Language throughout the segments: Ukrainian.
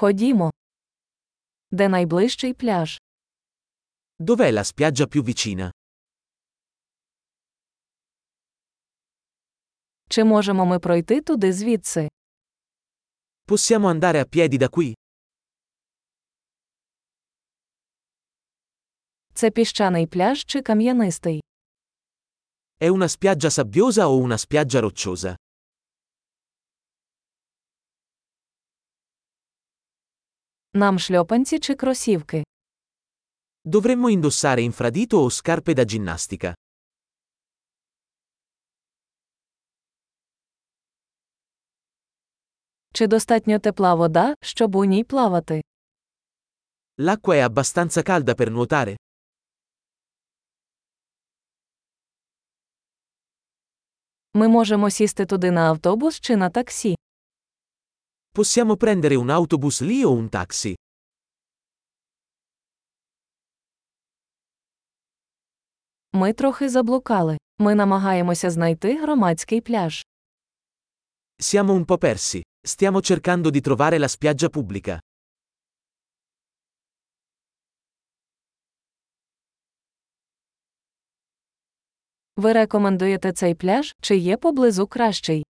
Ходімо. Де найближчий пляж? Dov'è la spiaggia più vicina? Чи можемо ми пройти туди звідси? Possiamo andare a piedi da qui? Це піщаний пляж чи кам'янистий? È una spiaggia sabbiosa o una spiaggia rocciosa? Нам шльопанці чи кросівки? Dovremmo indossare infradito o scarpe da ginnastica? Чи достатньо тепла вода, щоб у ній плавати? L'acqua è abbastanza calda per nuotare? Ми можемо сісти туди на автобус чи на таксі. Possiamo prendere un autobus lì o un taxi? Ми трохи заблукали. Ми намагаємося знайти громадський пляж. Siamo un po' persi. Stiamo cercando di trovare la spiaggia pubblica. Ви рекомендуєте цей пляж, чи є поблизу кращий?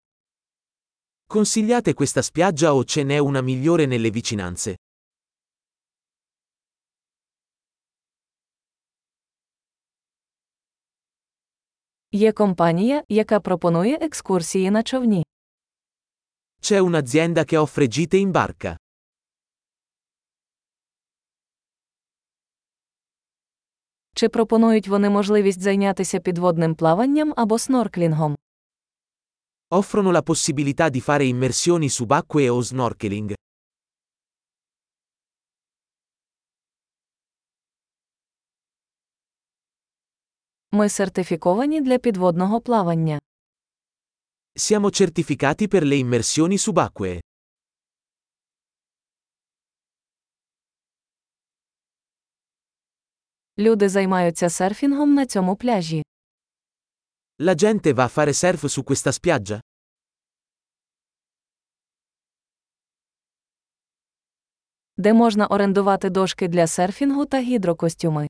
Consigliate questa spiaggia o ce n'è una migliore nelle vicinanze? Є компанія, яка пропонує екскурсії на човні. C'è un'azienda che offre gite in barca. Чи пропонують вони можливість зайнятися підводним плаванням або снорклінгом? Offrono la possibilità di fare immersioni subacquee o snorkeling. Ми сертифіковані для підводного плавання. Siamo certificati per le immersioni subacquee. Люди займаються серфінгом на цьому пляжі. La gente va a fare surf su questa spiaggia? Де можна орендувати дошки для серфінгу та гідрокостюми.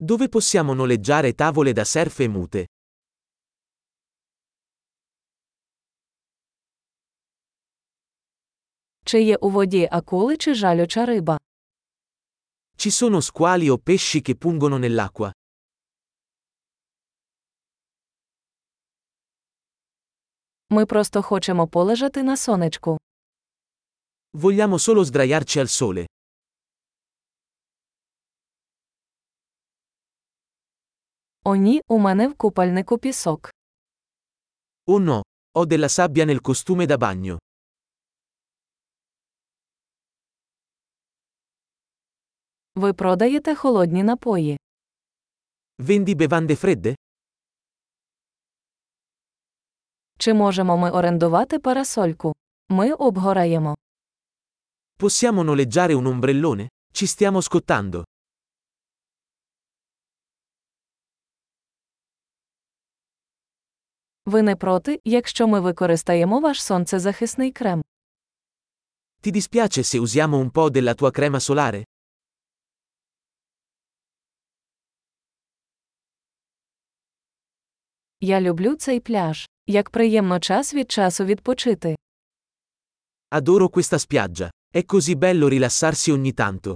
Dove possiamo noleggiare tavole da surf e mute? Чи є у воді акули чи жалюча риба? Ci sono squali o pesci che pungono nell'acqua? Ми просто хочемо полежати на сонечку. Vogliamo solo sdraiarci al sole. О ні, у мене в купальнику пісок. Oh no, ho della sabbia nel costume da bagno. Ви продаєте холодні напої. Vendi bevande fredde? Чи можемо ми орендувати парасольку? Ми обгораємо. Possiamo noleggiare un ombrellone? Ci stiamo scottando. Ви не проти, якщо ми використаємо ваш сонцезахисний крем. Ti dispiace se usiamo un po' della tua crema solare? Я люблю цей пляж. Як приємно час від часу відпочити. Adoro questa spiaggia. È così bello rilassarsi ogni tanto.